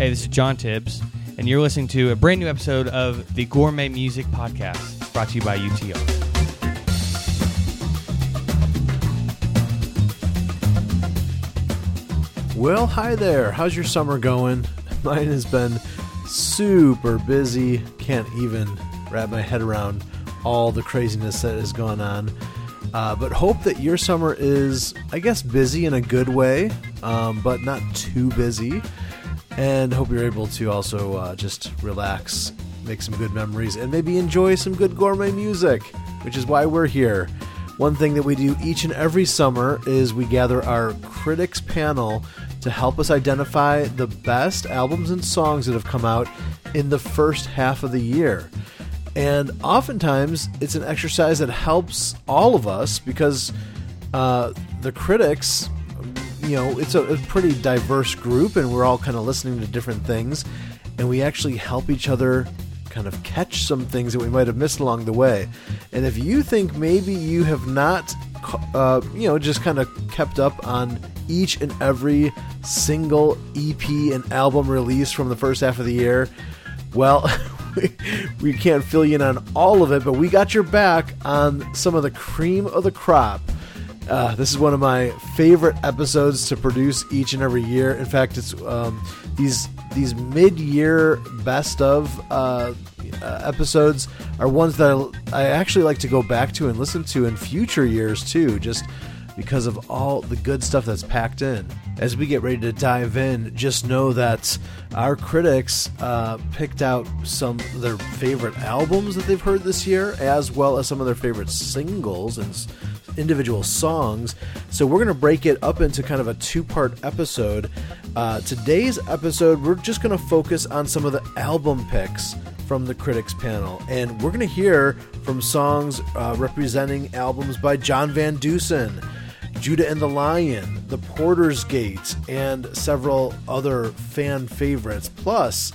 Hey, this is John Tibbs, and you're listening to a brand new episode of the Gourmet Music Podcast brought to you by UTR. Well, hi there. How's your summer going? Mine has been super busy. Can't even wrap my head around all the craziness that has gone on. Uh, but hope that your summer is, I guess, busy in a good way, um, but not too busy and hope you're able to also uh, just relax, make some good memories, and maybe enjoy some good gourmet music, which is why we're here. One thing that we do each and every summer is we gather our critics panel to help us identify the best albums and songs that have come out in the first half of the year. And oftentimes, it's an exercise that helps all of us because uh, the critics you know, it's a, a pretty diverse group, and we're all kind of listening to different things, and we actually help each other kind of catch some things that we might have missed along the way. And if you think maybe you have not, uh, you know, just kind of kept up on each and every single EP and album release from the first half of the year, well, we can't fill you in on all of it, but we got your back on some of the cream of the crop uh, this is one of my favorite episodes to produce each and every year. In fact, it's um, these these mid-year best of uh, uh, episodes are ones that I, I actually like to go back to and listen to in future years too, just because of all the good stuff that's packed in. As we get ready to dive in, just know that our critics uh, picked out some of their favorite albums that they've heard this year, as well as some of their favorite singles and individual songs. So we're going to break it up into kind of a two part episode. Uh, today's episode, we're just going to focus on some of the album picks from the critics panel. And we're going to hear from songs uh, representing albums by John Van Dusen. Judah and the Lion, The Porter's Gate, and several other fan favorites. Plus,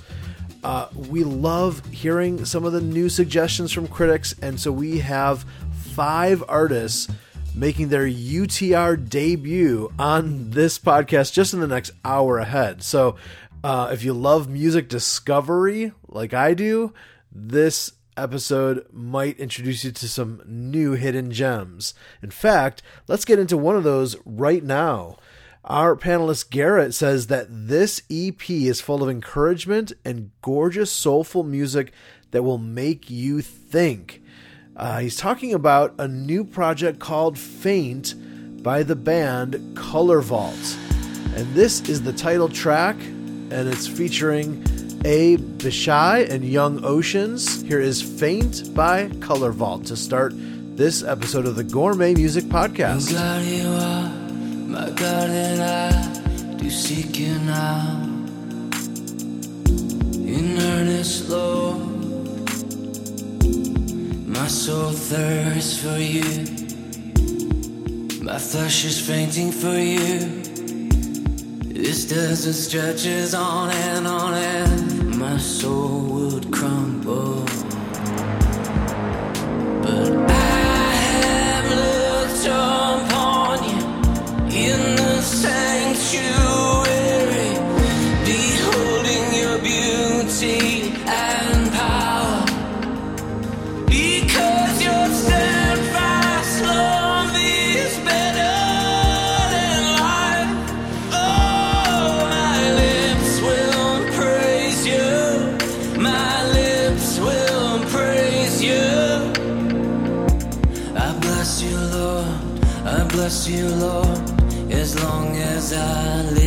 uh, we love hearing some of the new suggestions from critics, and so we have five artists making their UTR debut on this podcast just in the next hour ahead. So, uh, if you love music discovery like I do, this episode might introduce you to some new hidden gems. In fact, let's get into one of those right now. Our panelist Garrett says that this EP is full of encouragement and gorgeous, soulful music that will make you think. Uh, he's talking about a new project called Faint by the band Color Vault. And this is the title track, and it's featuring A. Bishai and Young Oceans. Here is Faint by Color Vault to start this episode of the Gourmet Music Podcast. my God, and I do seek you now. In earnest, Lord. My soul thirsts for you. My flesh is fainting for you. This desert stretches on and on, and my soul would crumble. But I have looked upon you in the sanctuary. You, Lord, as long as I live.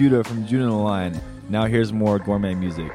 Judah from Judah the Lion. Now here's more gourmet music.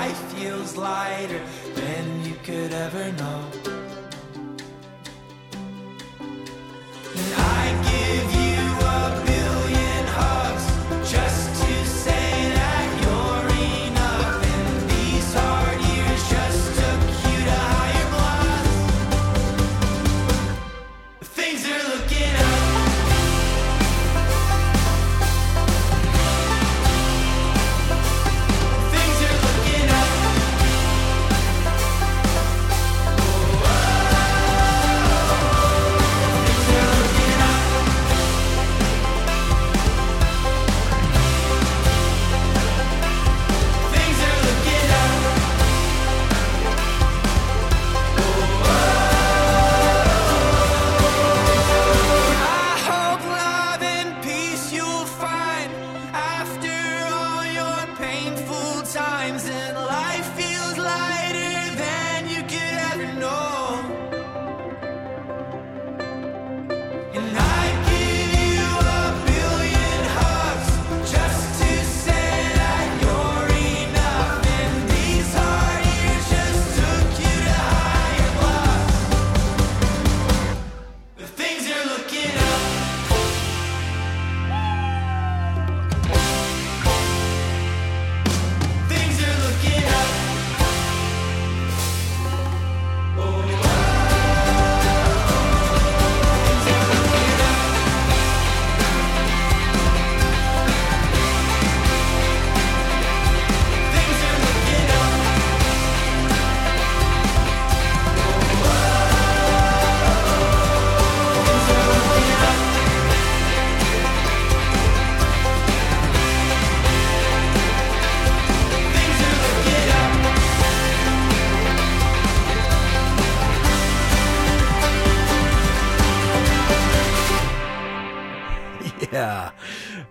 Life feels lighter than you could ever know.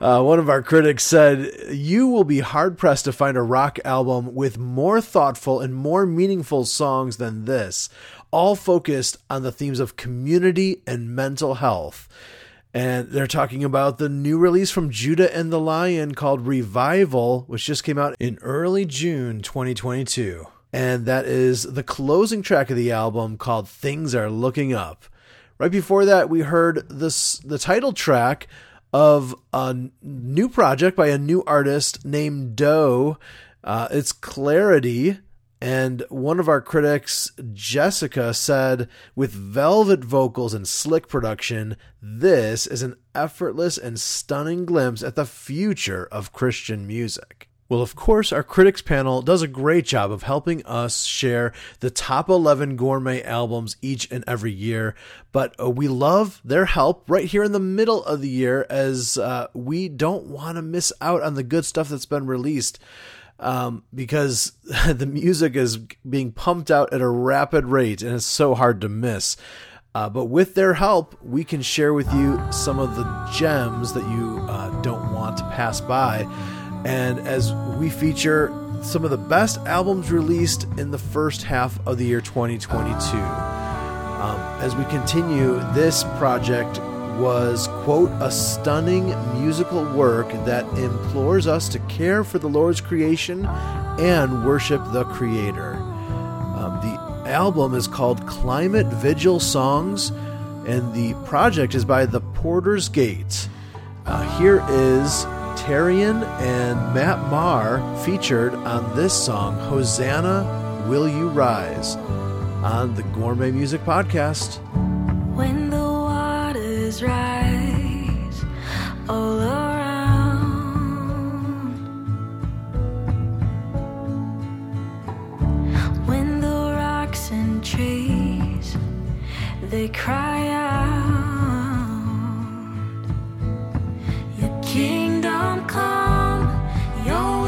Uh, one of our critics said, You will be hard pressed to find a rock album with more thoughtful and more meaningful songs than this, all focused on the themes of community and mental health. And they're talking about the new release from Judah and the Lion called Revival, which just came out in early June 2022. And that is the closing track of the album called Things Are Looking Up. Right before that, we heard this the title track of a new project by a new artist named Doe. Uh, it's Clarity. And one of our critics, Jessica, said, with velvet vocals and slick production, this is an effortless and stunning glimpse at the future of Christian music. Well, of course, our critics panel does a great job of helping us share the top 11 gourmet albums each and every year, but uh, we love their help right here in the middle of the year as uh, we don't want to miss out on the good stuff that's been released um, because the music is being pumped out at a rapid rate and it's so hard to miss. Uh, but with their help, we can share with you some of the gems that you uh, don't want to pass by. And as we feature some of the best albums released in the first half of the year 2022. Um, as we continue, this project was, quote, a stunning musical work that implores us to care for the Lord's creation and worship the Creator. Um, the album is called Climate Vigil Songs, and the project is by The Porter's Gate. Uh, here is Tarian and Matt Marr featured on this song, Hosanna Will You Rise, on the Gourmet Music Podcast. When the waters rise all around, when the rocks and trees they cry out, Your King. Come, come, you.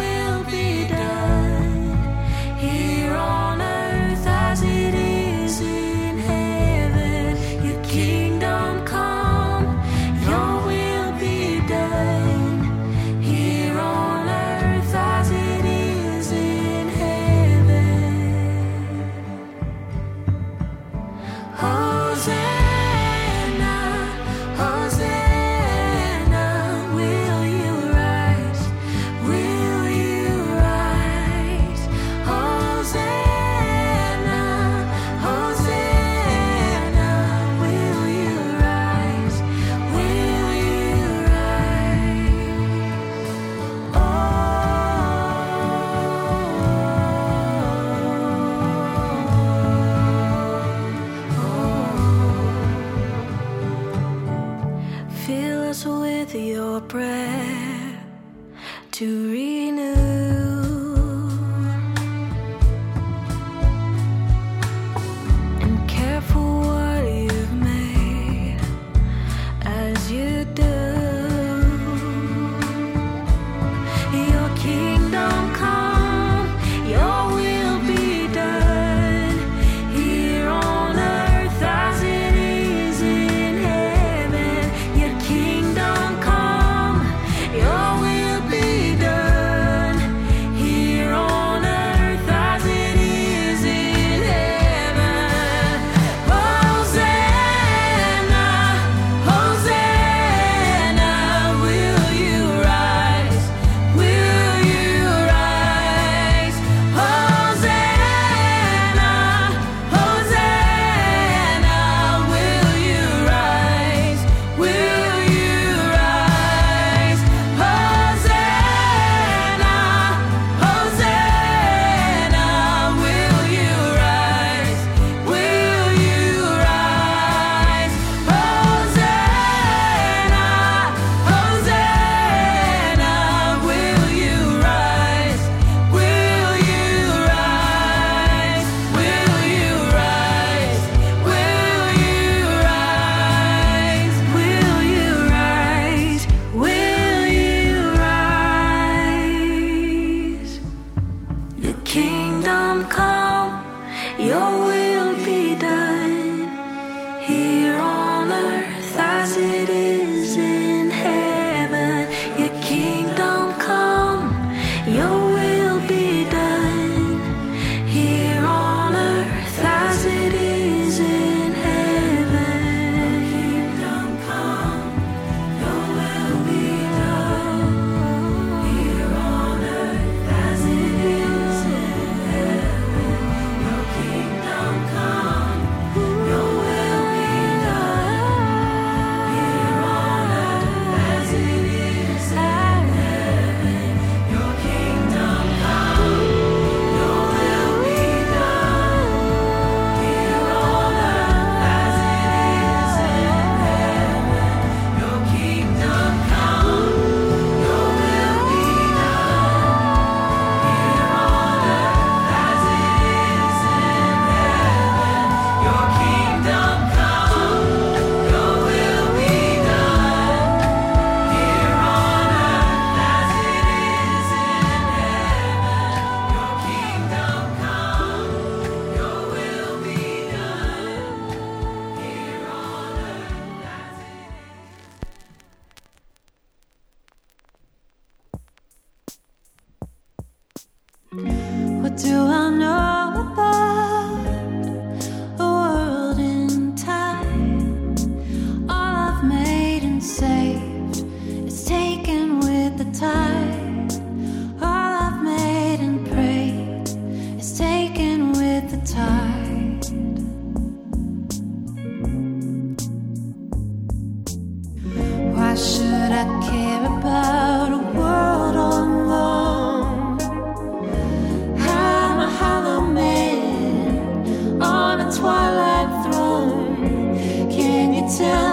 twilight throne. Can you tell?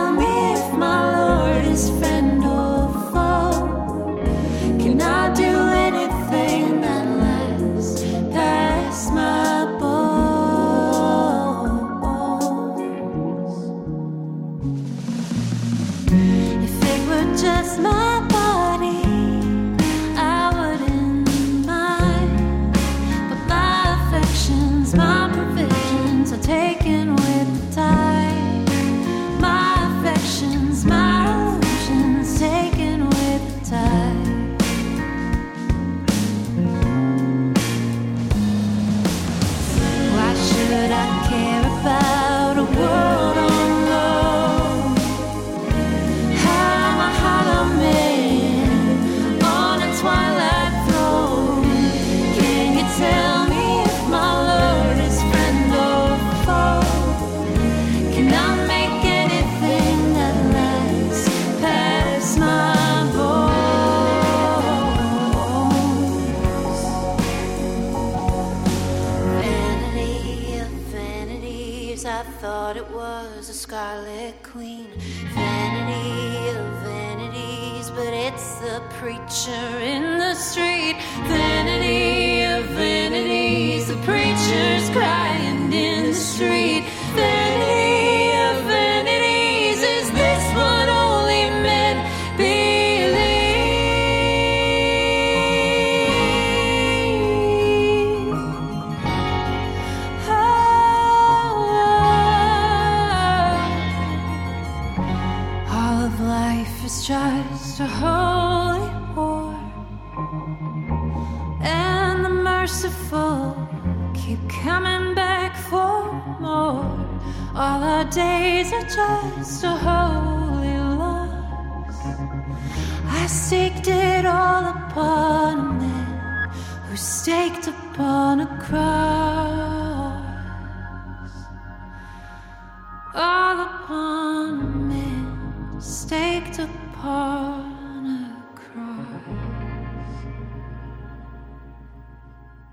All upon man staked upon a cross.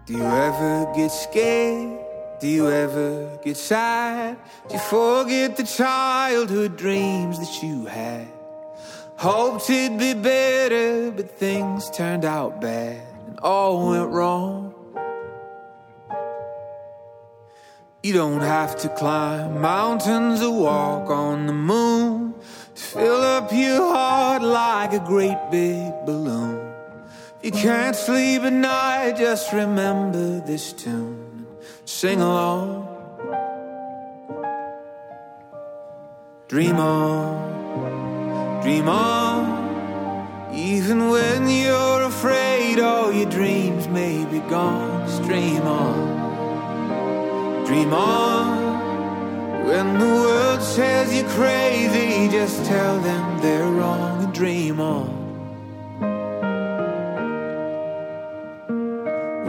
Do you ever get scared? Do you ever get sad? Do you forget the childhood dreams that you had? Hoped it'd be better, but things turned out bad and all went wrong. You don't have to climb mountains or walk on the moon to fill up your heart like a great big balloon. If you can't sleep at night, just remember this tune sing along. Dream on, dream on. Even when you're afraid, all your dreams may be gone. Just dream on, dream on. When the world says you're crazy, just tell them they're wrong and dream on.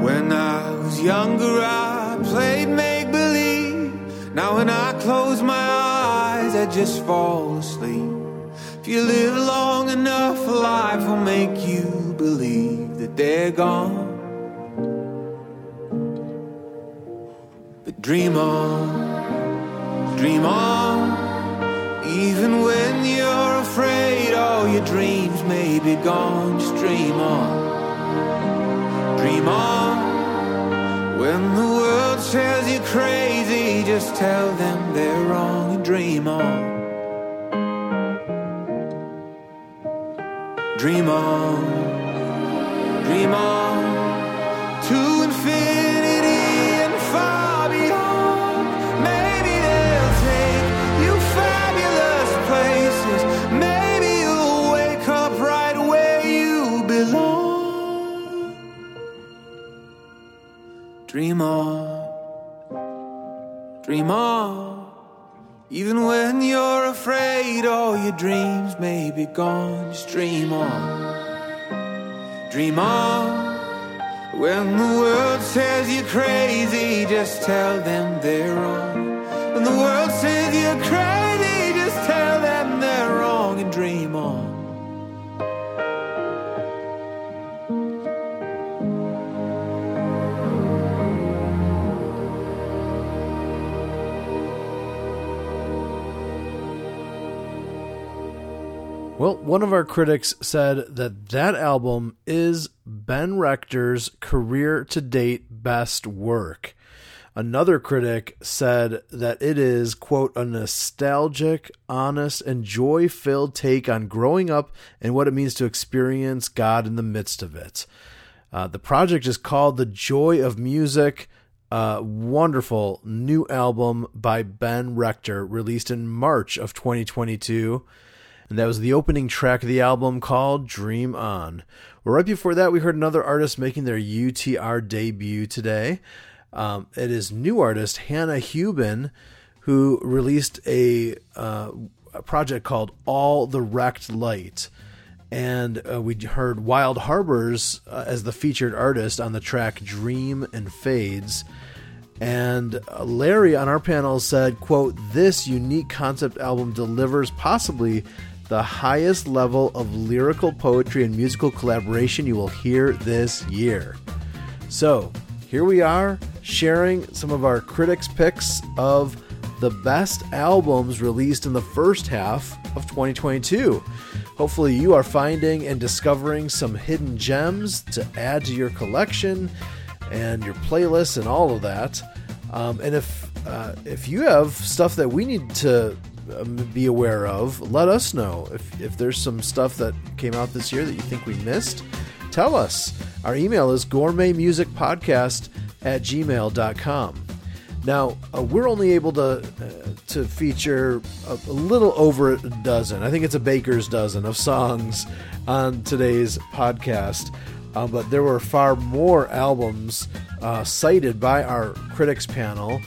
When I was younger, I played make believe. Now, when I close my eyes, I just fall asleep. If you live long enough, life will make you believe that they're gone. Dream on, dream on. Even when you're afraid, all your dreams may be gone. Just dream on dream on. When the world says you're crazy, just tell them they're wrong and dream on. Dream on, dream on Dream on, dream on. Even when you're afraid, all your dreams may be gone. Just dream on, dream on. When the world says you're crazy, just tell them they're wrong. When the world Well, one of our critics said that that album is Ben Rector's career to date best work. Another critic said that it is, quote, a nostalgic, honest, and joy filled take on growing up and what it means to experience God in the midst of it. Uh, the project is called The Joy of Music. Uh, wonderful new album by Ben Rector, released in March of 2022. And that was the opening track of the album called Dream On. Well, right before that, we heard another artist making their UTR debut today. Um, it is new artist Hannah Hubin, who released a, uh, a project called All the Wrecked Light. And uh, we heard Wild Harbors uh, as the featured artist on the track Dream and Fades. And Larry on our panel said, quote, this unique concept album delivers possibly the highest level of lyrical poetry and musical collaboration you will hear this year. So, here we are sharing some of our critics' picks of the best albums released in the first half of 2022. Hopefully, you are finding and discovering some hidden gems to add to your collection and your playlists and all of that. Um, and if uh, if you have stuff that we need to be aware of, let us know. If if there's some stuff that came out this year that you think we missed, tell us. Our email is gourmetmusicpodcast at gmail.com. Now, uh, we're only able to uh, to feature a, a little over a dozen. I think it's a baker's dozen of songs on today's podcast. Uh, but there were far more albums uh, cited by our critics panel.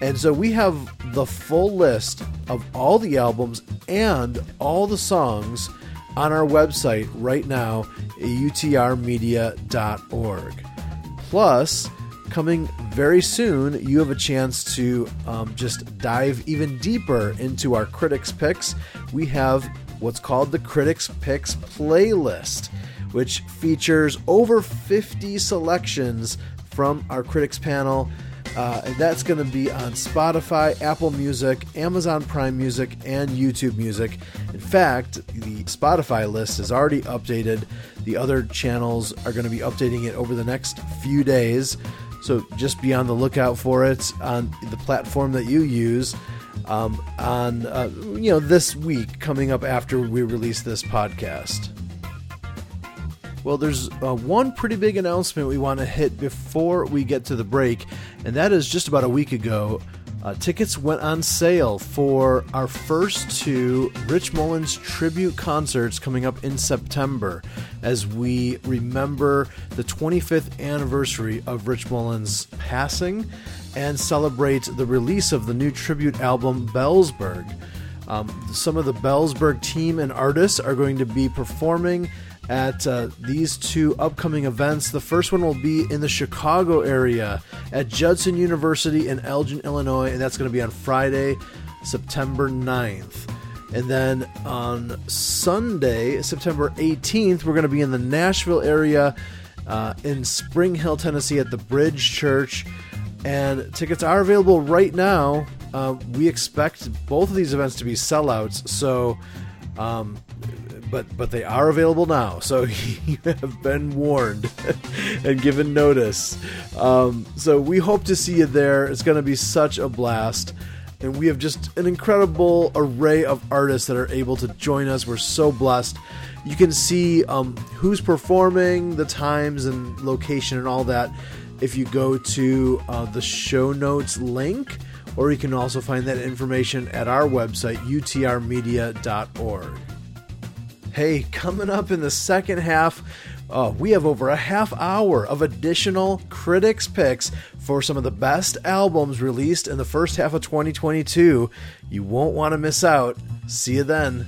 And so we have the full list of all the albums and all the songs on our website right now, utrmedia.org. Plus, coming very soon, you have a chance to um, just dive even deeper into our critics' picks. We have what's called the Critics Picks playlist which features over 50 selections from our critics panel. Uh, and that's going to be on Spotify, Apple Music, Amazon Prime Music, and YouTube Music. In fact, the Spotify list is already updated. The other channels are going to be updating it over the next few days. So just be on the lookout for it on the platform that you use. Um, on uh, you know this week coming up after we release this podcast. Well, there's uh, one pretty big announcement we want to hit before we get to the break, and that is just about a week ago. Uh, tickets went on sale for our first two Rich Mullins tribute concerts coming up in September as we remember the 25th anniversary of Rich Mullins' passing and celebrate the release of the new tribute album Bellsburg. Um, some of the Bellsburg team and artists are going to be performing at uh, these two upcoming events. The first one will be in the Chicago area at Judson University in Elgin, Illinois, and that's going to be on Friday, September 9th. And then on Sunday, September 18th, we're going to be in the Nashville area uh, in Spring Hill, Tennessee at the Bridge Church. And tickets are available right now. Uh, we expect both of these events to be sellouts. So, um, but but they are available now. So you have been warned and given notice. Um, so we hope to see you there. It's going to be such a blast. And we have just an incredible array of artists that are able to join us. We're so blessed. You can see um, who's performing, the times and location, and all that if you go to uh, the show notes link, or you can also find that information at our website, utrmedia.org. Hey, coming up in the second half, uh, we have over a half hour of additional critics' picks for some of the best albums released in the first half of 2022. You won't want to miss out. See you then.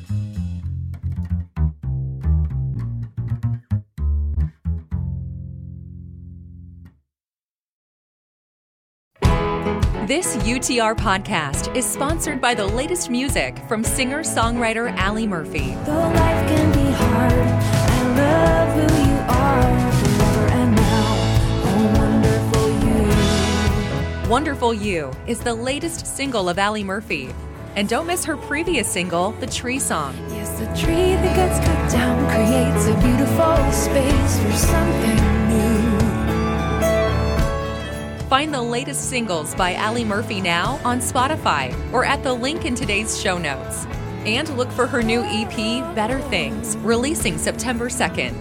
UTR podcast is sponsored by the latest music from singer songwriter Allie Murphy. Though life can be hard, I love who you are forever and now. Oh, wonderful you. Wonderful You is the latest single of Allie Murphy. And don't miss her previous single, The Tree Song. Yes, the tree that gets cut down creates a beautiful space for something new. Find the latest singles by Allie Murphy now on Spotify or at the link in today's show notes. And look for her new EP, Better Things, releasing September 2nd.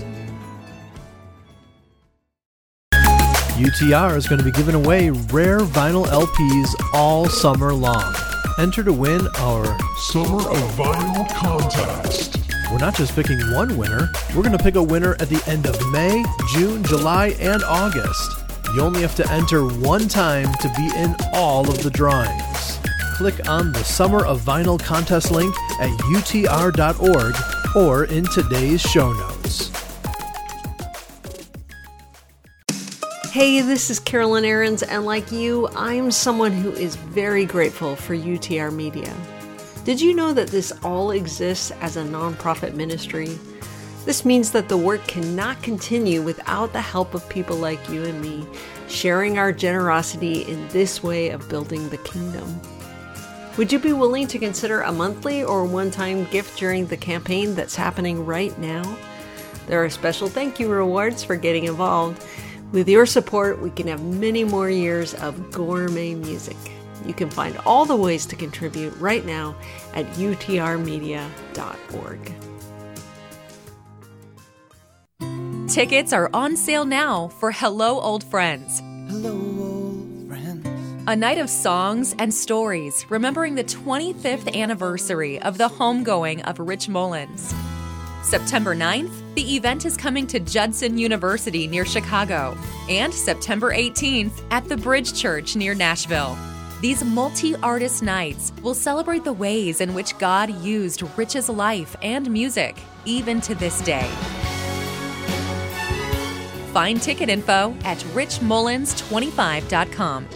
UTR is going to be giving away rare vinyl LPs all summer long. Enter to win our Summer of Vinyl Contest. We're not just picking one winner, we're going to pick a winner at the end of May, June, July, and August. You only have to enter one time to be in all of the drawings. Click on the Summer of Vinyl contest link at utr.org or in today's show notes. Hey, this is Carolyn Arends, and like you, I'm someone who is very grateful for UTR Media. Did you know that this all exists as a nonprofit ministry? This means that the work cannot continue without the help of people like you and me, sharing our generosity in this way of building the kingdom. Would you be willing to consider a monthly or one time gift during the campaign that's happening right now? There are special thank you rewards for getting involved. With your support, we can have many more years of gourmet music. You can find all the ways to contribute right now at utrmedia.org. Tickets are on sale now for Hello Old Friends. Hello, old friends. A night of songs and stories remembering the 25th anniversary of the homegoing of Rich Mullins. September 9th, the event is coming to Judson University near Chicago, and September 18th at the Bridge Church near Nashville. These multi artist nights will celebrate the ways in which God used Rich's life and music, even to this day. Find ticket info at richmullins25.com.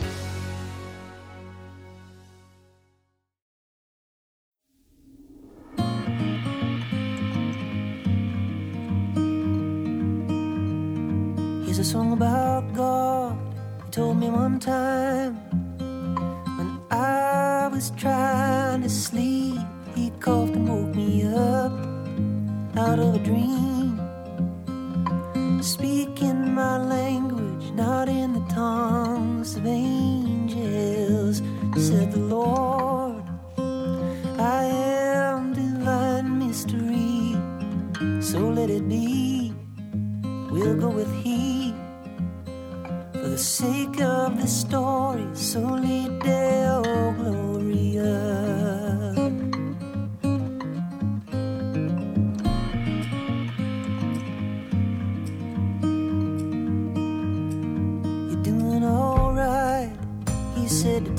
Here's a song about God. He told me one time when I was trying to sleep, he coughed and woke me up out of a dream. Speaking my language, not in the tongues of angels, said the Lord. I am divine mystery, so let it be. We'll go with He for the sake of the story. Soli Deo Gloria.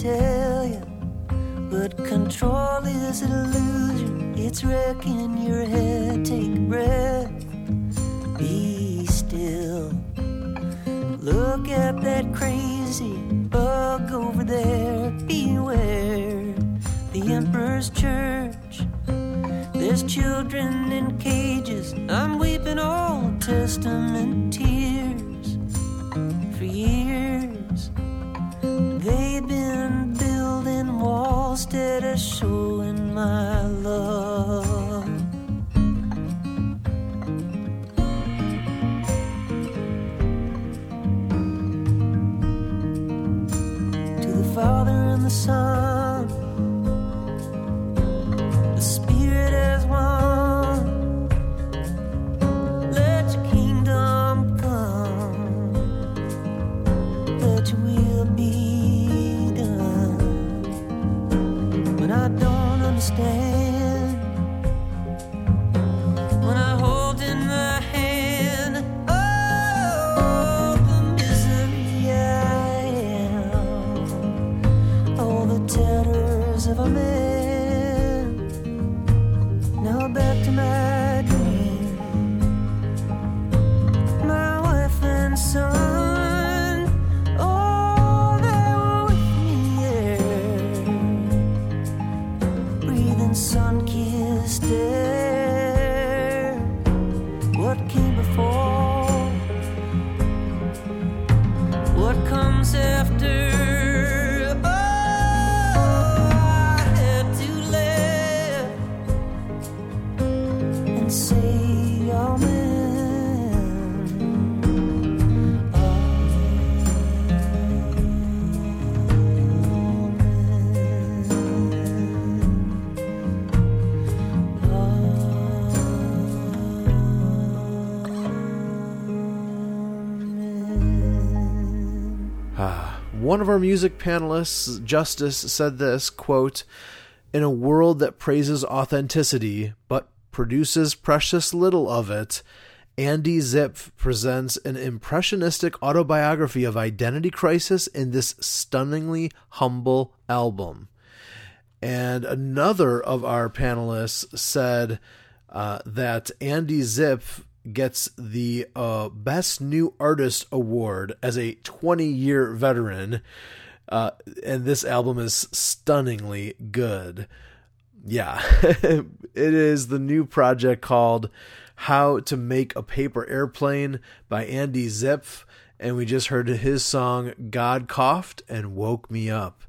Tell you. But control is an illusion, it's wrecking your head. Take a breath, be still. Look at that crazy bug over there, beware. The Emperor's Church, there's children in cages. I'm weeping Old Testament showing of our music panelists, Justice, said this quote, In a world that praises authenticity but produces precious little of it, Andy Zipf presents an impressionistic autobiography of identity crisis in this stunningly humble album. And another of our panelists said uh, that Andy Zipf gets the uh, Best New Artist Award as a 20 year veteran. Uh, and this album is stunningly good. Yeah, it is the new project called How to Make a Paper Airplane by Andy Zipf. And we just heard his song God Coughed and Woke Me Up.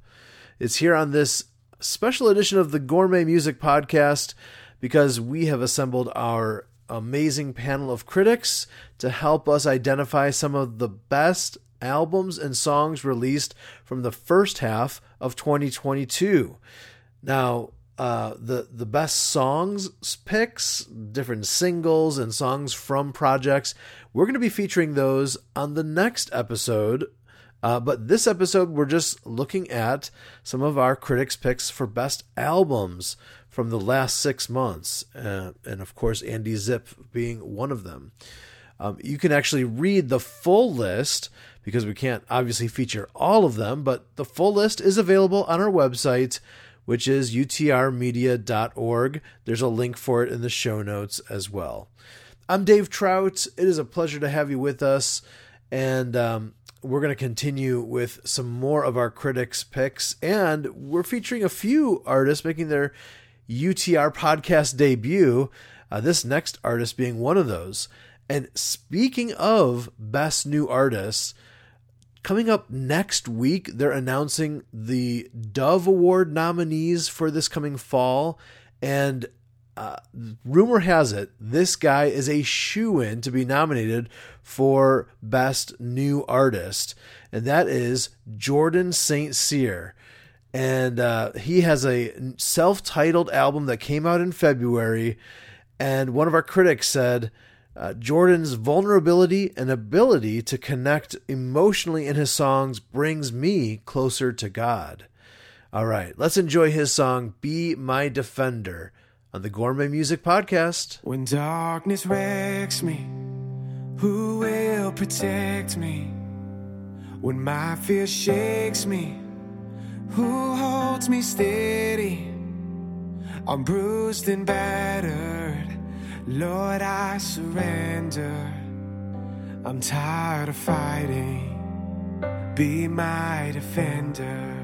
It's here on this special edition of the Gourmet Music Podcast because we have assembled our amazing panel of critics to help us identify some of the best albums and songs released from the first half of 2022. Now, uh, the the best songs picks, different singles and songs from projects. We're going to be featuring those on the next episode. Uh, but this episode, we're just looking at some of our critics' picks for best albums from the last six months, uh, and of course, Andy Zipf being one of them. Um, you can actually read the full list because we can't obviously feature all of them, but the full list is available on our website which is utrmedia.org. There's a link for it in the show notes as well. I'm Dave Trout. It is a pleasure to have you with us. And um, we're going to continue with some more of our critics' picks. And we're featuring a few artists making their UTR podcast debut. Uh, this next artist being one of those. And speaking of best new artists, Coming up next week, they're announcing the Dove Award nominees for this coming fall. And uh, rumor has it this guy is a shoe in to be nominated for Best New Artist, and that is Jordan St. Cyr. And uh, he has a self titled album that came out in February. And one of our critics said, uh, Jordan's vulnerability and ability to connect emotionally in his songs brings me closer to God. All right, let's enjoy his song, Be My Defender, on the Gourmet Music Podcast. When darkness wrecks me, who will protect me? When my fear shakes me, who holds me steady? I'm bruised and battered. Lord, I surrender. I'm tired of fighting. Be my defender.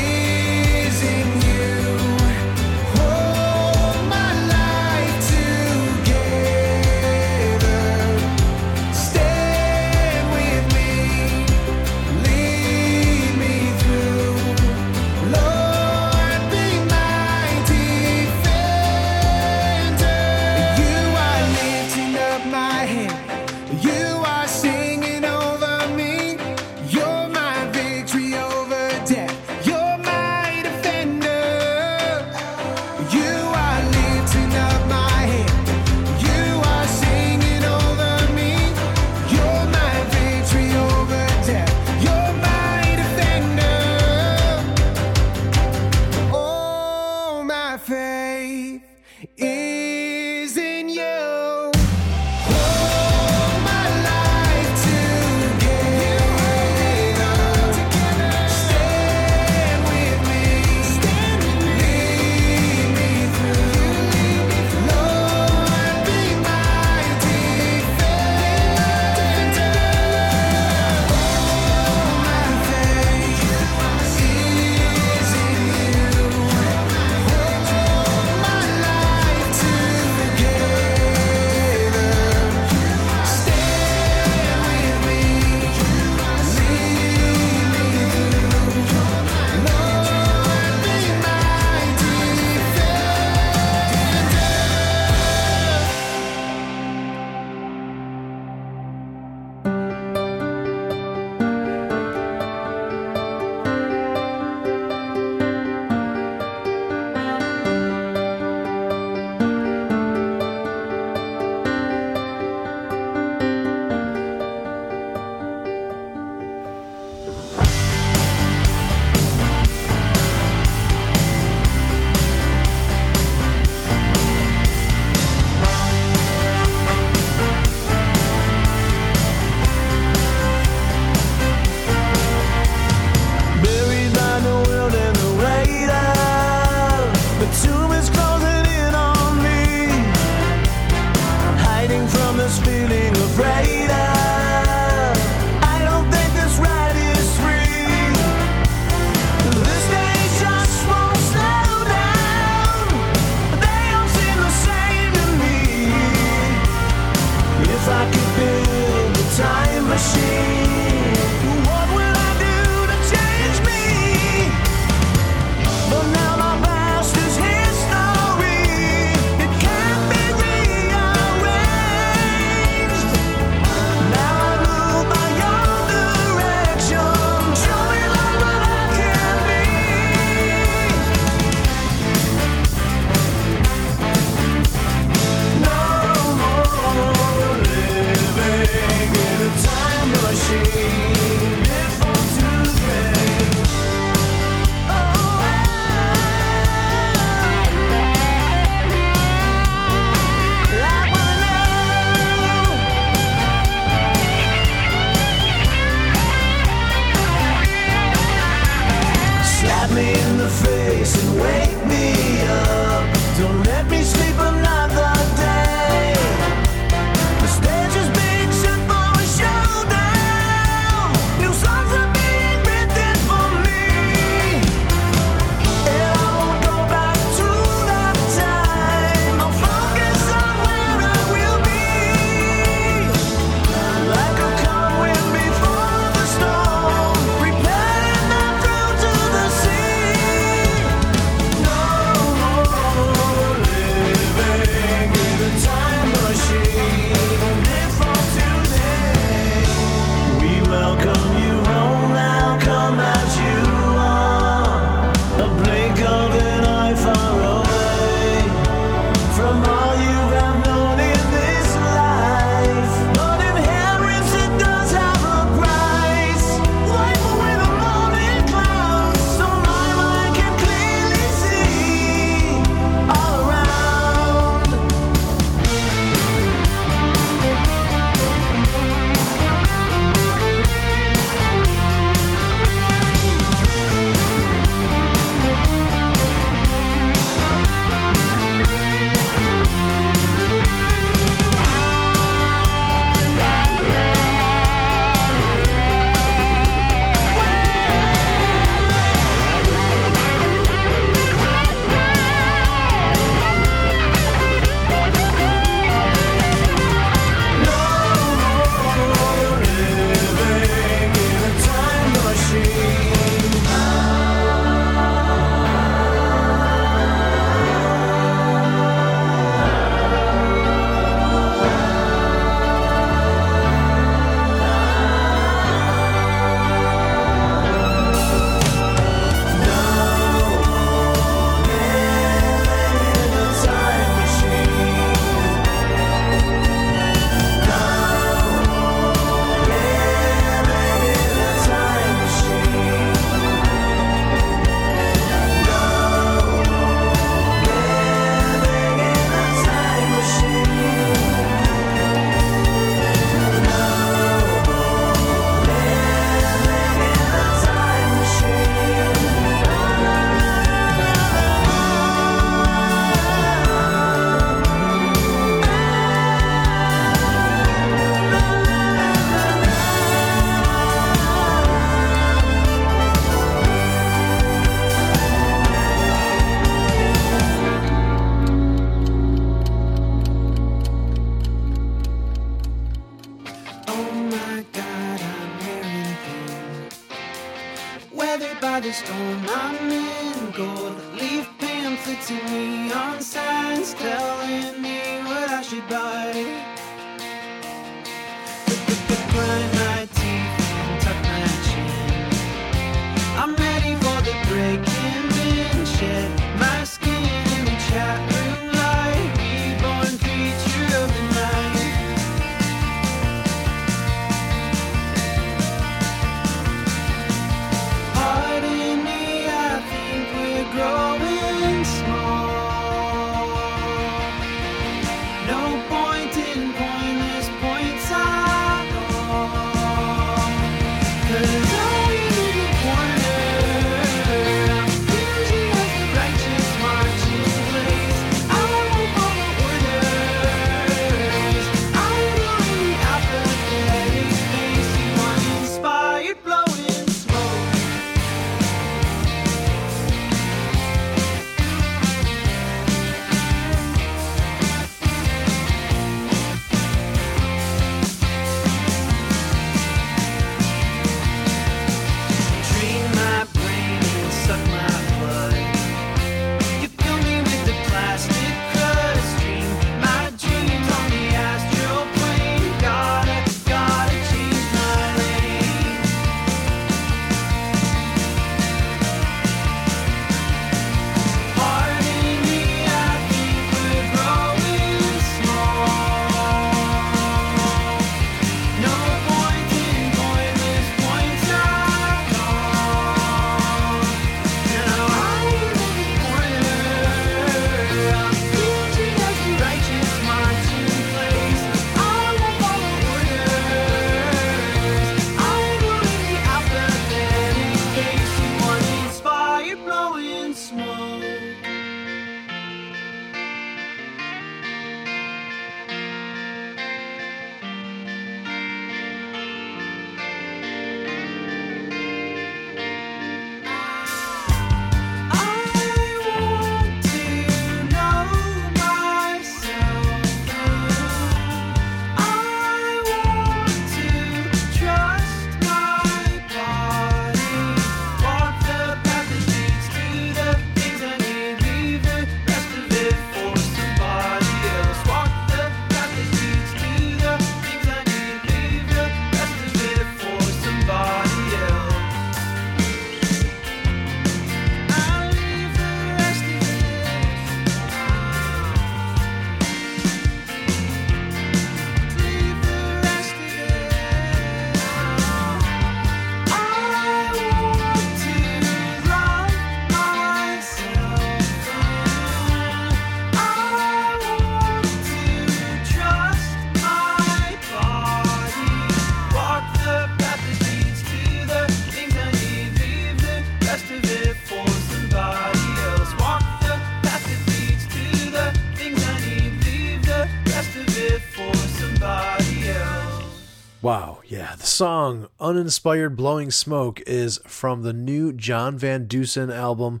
Song Uninspired Blowing Smoke is from the new John Van Dusen album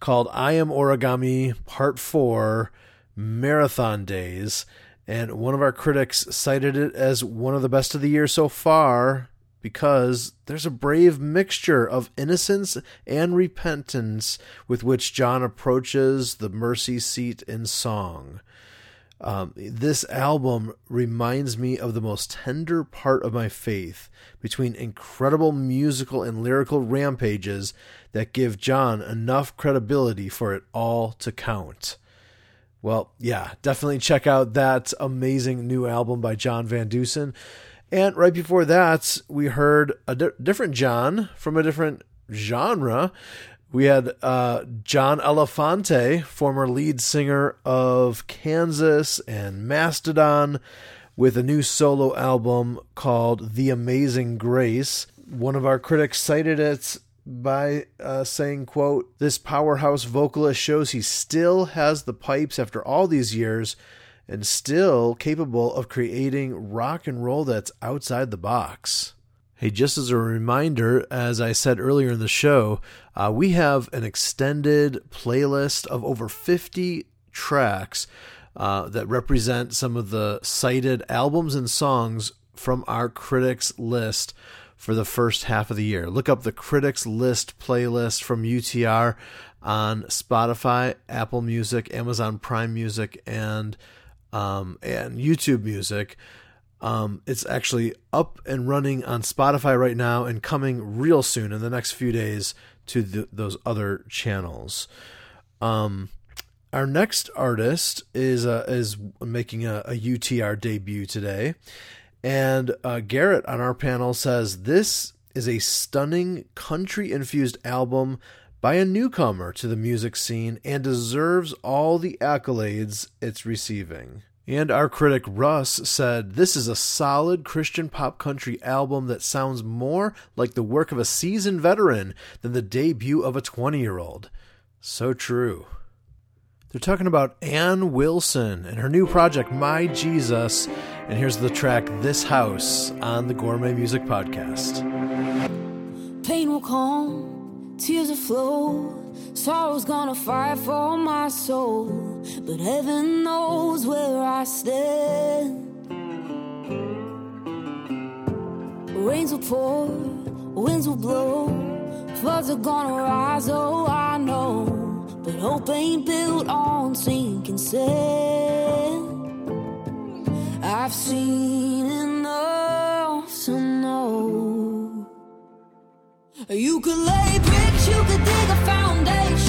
called I Am Origami Part 4 Marathon Days. And one of our critics cited it as one of the best of the year so far because there's a brave mixture of innocence and repentance with which John approaches the mercy seat in song. Um, this album reminds me of the most tender part of my faith between incredible musical and lyrical rampages that give John enough credibility for it all to count. Well, yeah, definitely check out that amazing new album by John Van Dusen. And right before that, we heard a di- different John from a different genre. We had uh, John Elefante, former lead singer of Kansas and Mastedon, with a new solo album called The Amazing Grace. One of our critics cited it by uh, saying, quote, This powerhouse vocalist shows he still has the pipes after all these years and still capable of creating rock and roll that's outside the box. Hey, just as a reminder, as I said earlier in the show, uh, we have an extended playlist of over 50 tracks uh, that represent some of the cited albums and songs from our critics list for the first half of the year. Look up the critics list playlist from UTR on Spotify, Apple Music, Amazon Prime Music, and um, and YouTube Music. Um, it's actually up and running on Spotify right now and coming real soon in the next few days to the, those other channels. Um, our next artist is uh, is making a, a, UTR debut today, and uh, Garrett on our panel says this is a stunning country infused album by a newcomer to the music scene and deserves all the accolades it's receiving. And our critic Russ said, This is a solid Christian pop country album that sounds more like the work of a seasoned veteran than the debut of a 20 year old. So true. They're talking about Anne Wilson and her new project, My Jesus. And here's the track, This House, on the Gourmet Music Podcast. Pain will come tears will flow. Sorrow's gonna fight for my soul. But heaven knows where I stand. Rains will pour, winds will blow. Floods are gonna rise, oh, I know. But hope ain't built on sinking sand. I've seen enough to know. You can lay me you could dig a foundation.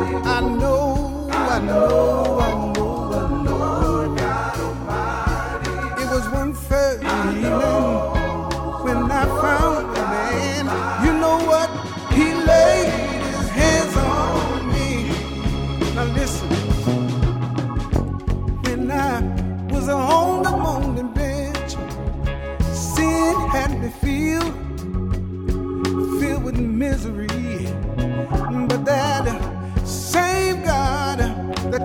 I know, I know.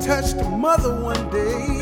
touched a mother one day.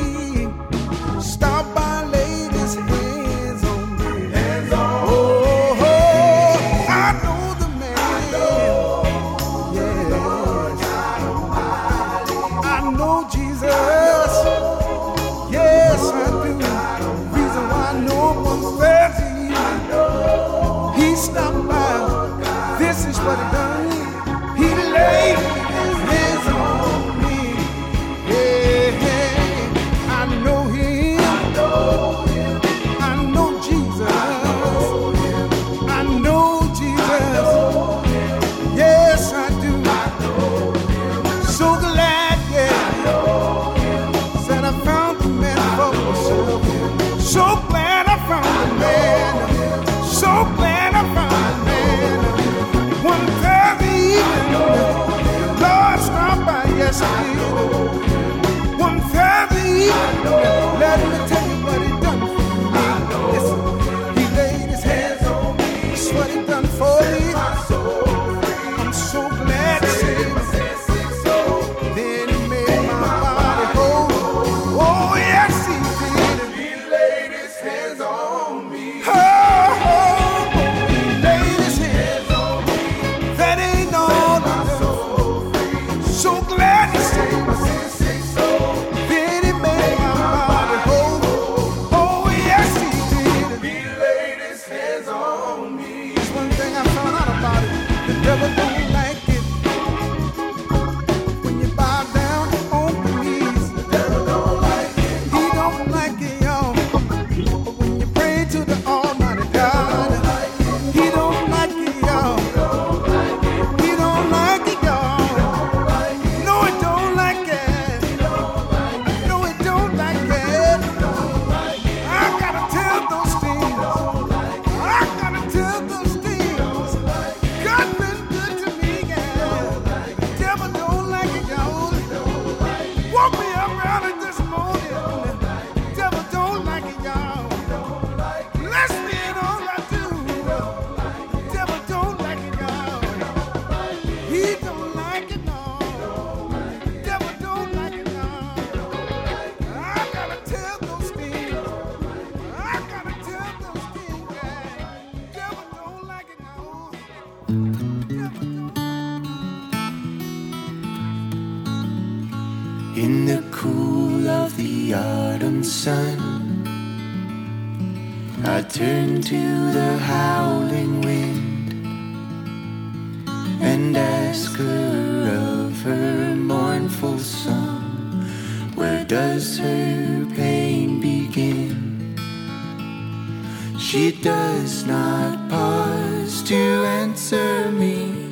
does not pause to answer me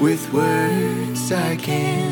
with words I can't.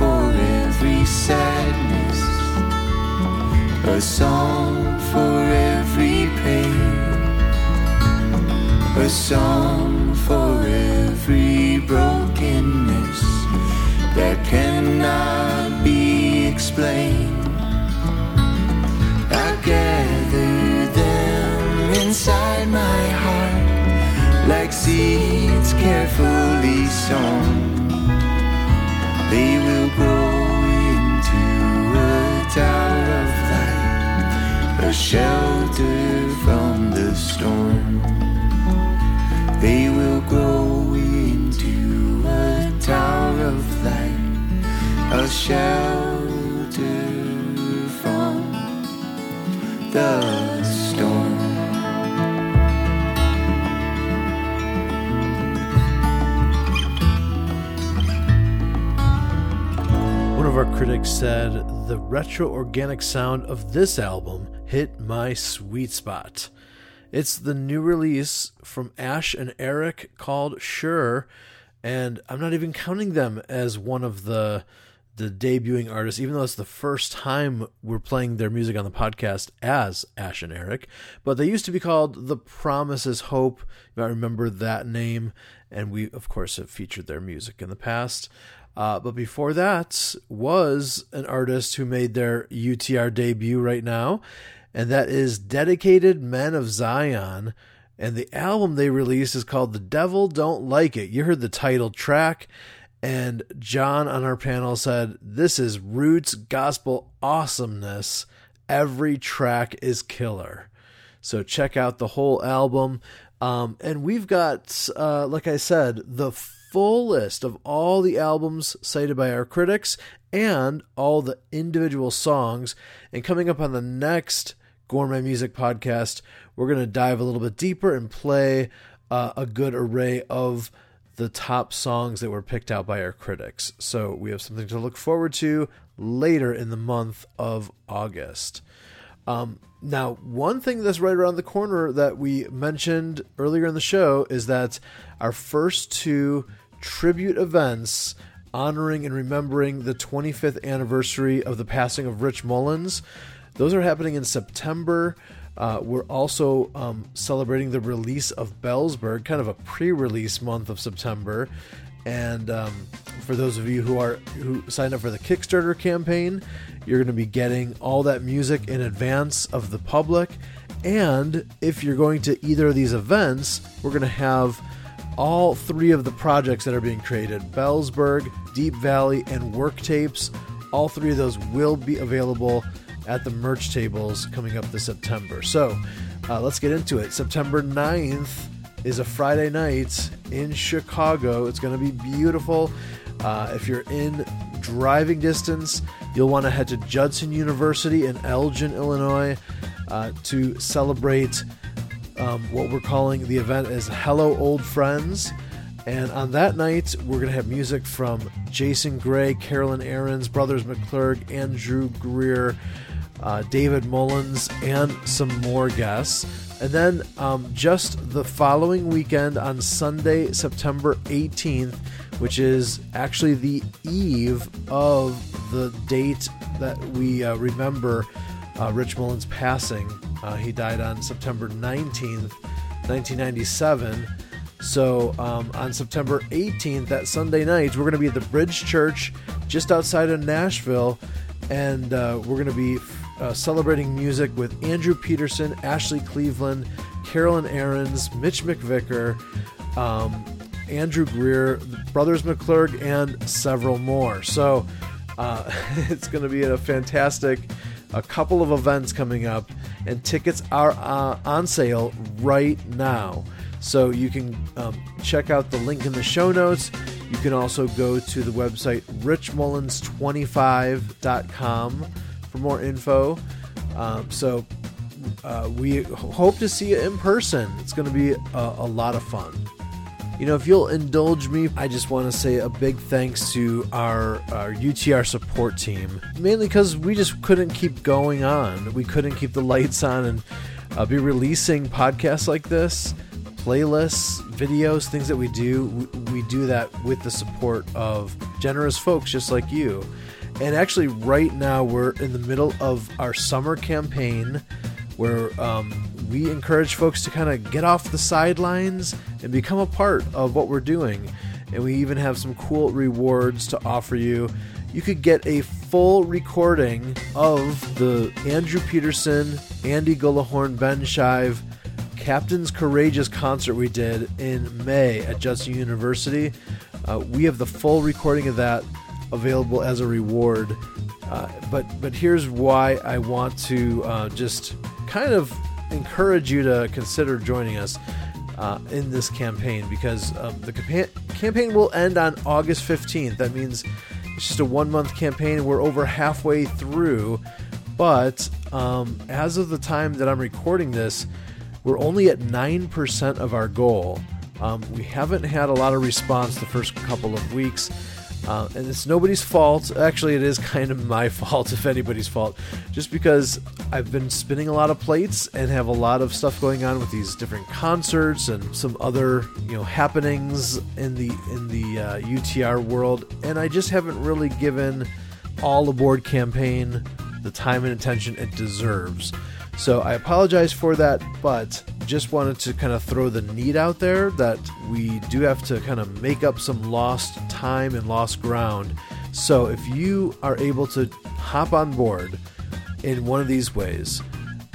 For every sadness, a song for every pain, a song for every brokenness that cannot be explained. I gather them inside my heart like seeds carefully sown. They will grow into a tower of light, a shelter from the storm. They will grow into a tower of light, a shelter from the of our critics said the retro organic sound of this album hit my sweet spot. It's the new release from Ash and Eric called Sure, and I'm not even counting them as one of the the debuting artists, even though it's the first time we're playing their music on the podcast as Ash and Eric. But they used to be called The Promises Hope. You might remember that name, and we, of course, have featured their music in the past. Uh, but before that was an artist who made their UTR debut right now, and that is Dedicated Men of Zion. And the album they released is called The Devil Don't Like It. You heard the title track, and John on our panel said, This is Roots Gospel awesomeness. Every track is killer. So check out the whole album. Um, and we've got, uh, like I said, the full list of all the albums cited by our critics and all the individual songs. And coming up on the next Gourmet Music podcast, we're going to dive a little bit deeper and play uh, a good array of the top songs that were picked out by our critics. So we have something to look forward to later in the month of August. Um, now, one thing that's right around the corner that we mentioned earlier in the show is that our first two tribute events honoring and remembering the 25th anniversary of the passing of Rich Mullins, those are happening in September. Uh, we're also um, celebrating the release of Bellsburg, kind of a pre-release month of September. And um, for those of you who are who signed up for the Kickstarter campaign, you're going to be getting all that music in advance of the public. And if you're going to either of these events, we're going to have all three of the projects that are being created Bellsburg, Deep Valley, and Work Tapes. All three of those will be available at the merch tables coming up this September. So uh, let's get into it. September 9th is a Friday night in Chicago. It's going to be beautiful. Uh, if you're in driving distance, you'll want to head to Judson University in Elgin, Illinois, uh, to celebrate um, what we're calling the event is Hello Old Friends. And on that night, we're going to have music from Jason Gray, Carolyn Arends, Brothers McClurg, Andrew Greer, uh, David Mullins, and some more guests. And then um, just the following weekend on Sunday, September 18th, which is actually the eve of the date that we uh, remember uh, Rich Mullins passing. Uh, he died on September 19th, 1997. So um, on September 18th, that Sunday night, we're going to be at the Bridge Church just outside of Nashville, and uh, we're going to be uh, celebrating music with Andrew Peterson, Ashley Cleveland, Carolyn Arends, Mitch McVicker, um, Andrew Greer, Brothers McClurg, and several more. So uh, it's going to be a fantastic a couple of events coming up, and tickets are uh, on sale right now. So you can um, check out the link in the show notes. You can also go to the website richmullins25.com for more info. Um, so uh, we hope to see you in person. It's going to be a, a lot of fun. You know, if you'll indulge me, I just want to say a big thanks to our, our UTR support team. Mainly because we just couldn't keep going on. We couldn't keep the lights on and uh, be releasing podcasts like this, playlists, videos, things that we do. We, we do that with the support of generous folks just like you. And actually, right now, we're in the middle of our summer campaign where um, we encourage folks to kind of get off the sidelines and become a part of what we're doing. And we even have some cool rewards to offer you. You could get a full recording of the Andrew Peterson, Andy Gullahorn, Ben Shive, Captain's Courageous concert we did in May at Judson University. Uh, we have the full recording of that available as a reward. Uh, but but here's why I want to uh, just kind of encourage you to consider joining us uh, in this campaign because um, the campa- campaign will end on August 15th. That means it's just a one month campaign. We're over halfway through, but um, as of the time that I'm recording this, we're only at 9% of our goal. Um, we haven't had a lot of response the first couple of weeks. Uh, and it's nobody's fault. Actually, it is kind of my fault, if anybody's fault, just because I've been spinning a lot of plates and have a lot of stuff going on with these different concerts and some other you know happenings in the in the uh, UTR world, and I just haven't really given all aboard campaign the time and attention it deserves. So I apologize for that, but just wanted to kind of throw the need out there that we do have to kind of make up some lost time and lost ground. So if you are able to hop on board in one of these ways,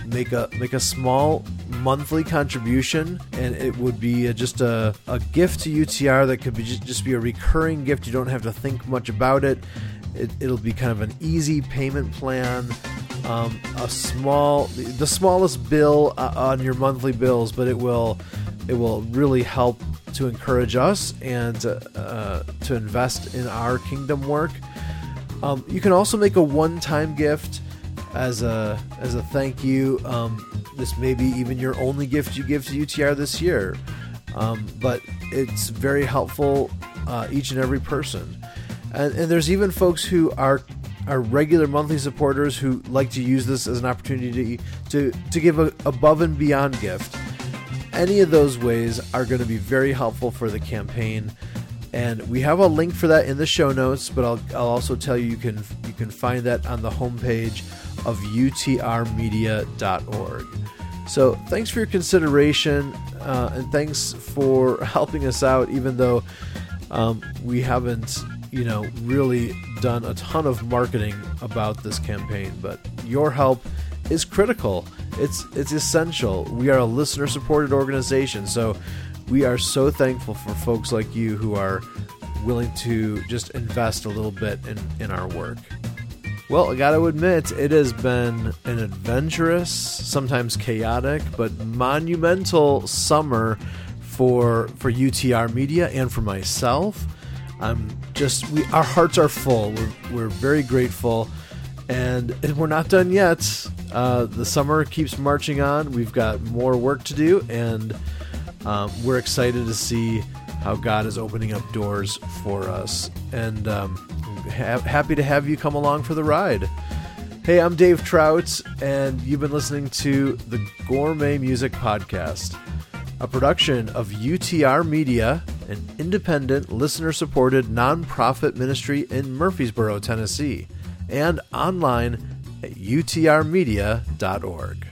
make a make a small monthly contribution and it would be a, just a, a gift to UTR that could be just, just be a recurring gift you don't have to think much about it. it it'll be kind of an easy payment plan um, a small, the smallest bill uh, on your monthly bills, but it will, it will really help to encourage us and uh, uh, to invest in our kingdom work. Um, you can also make a one-time gift as a as a thank you. Um, this may be even your only gift you give to UTR this year, um, but it's very helpful uh, each and every person. And, and there's even folks who are our regular monthly supporters who like to use this as an opportunity to, to give a above and beyond gift. Any of those ways are going to be very helpful for the campaign. And we have a link for that in the show notes, but I'll, I'll also tell you you can you can find that on the homepage of utrmedia.org. So thanks for your consideration, uh, and thanks for helping us out, even though um, we haven't you know, really done a ton of marketing about this campaign, but your help is critical. It's it's essential. We are a listener supported organization, so we are so thankful for folks like you who are willing to just invest a little bit in, in our work. Well, I gotta admit, it has been an adventurous, sometimes chaotic, but monumental summer for for UTR Media and for myself. I'm just we our hearts are full. We're we're very grateful, and, and we're not done yet. Uh, the summer keeps marching on. We've got more work to do, and um, we're excited to see how God is opening up doors for us. And um, ha- happy to have you come along for the ride. Hey, I'm Dave Trout, and you've been listening to the Gourmet Music Podcast, a production of UTR Media an independent, listener supported nonprofit ministry in Murfreesboro, Tennessee, and online at utrmedia.org.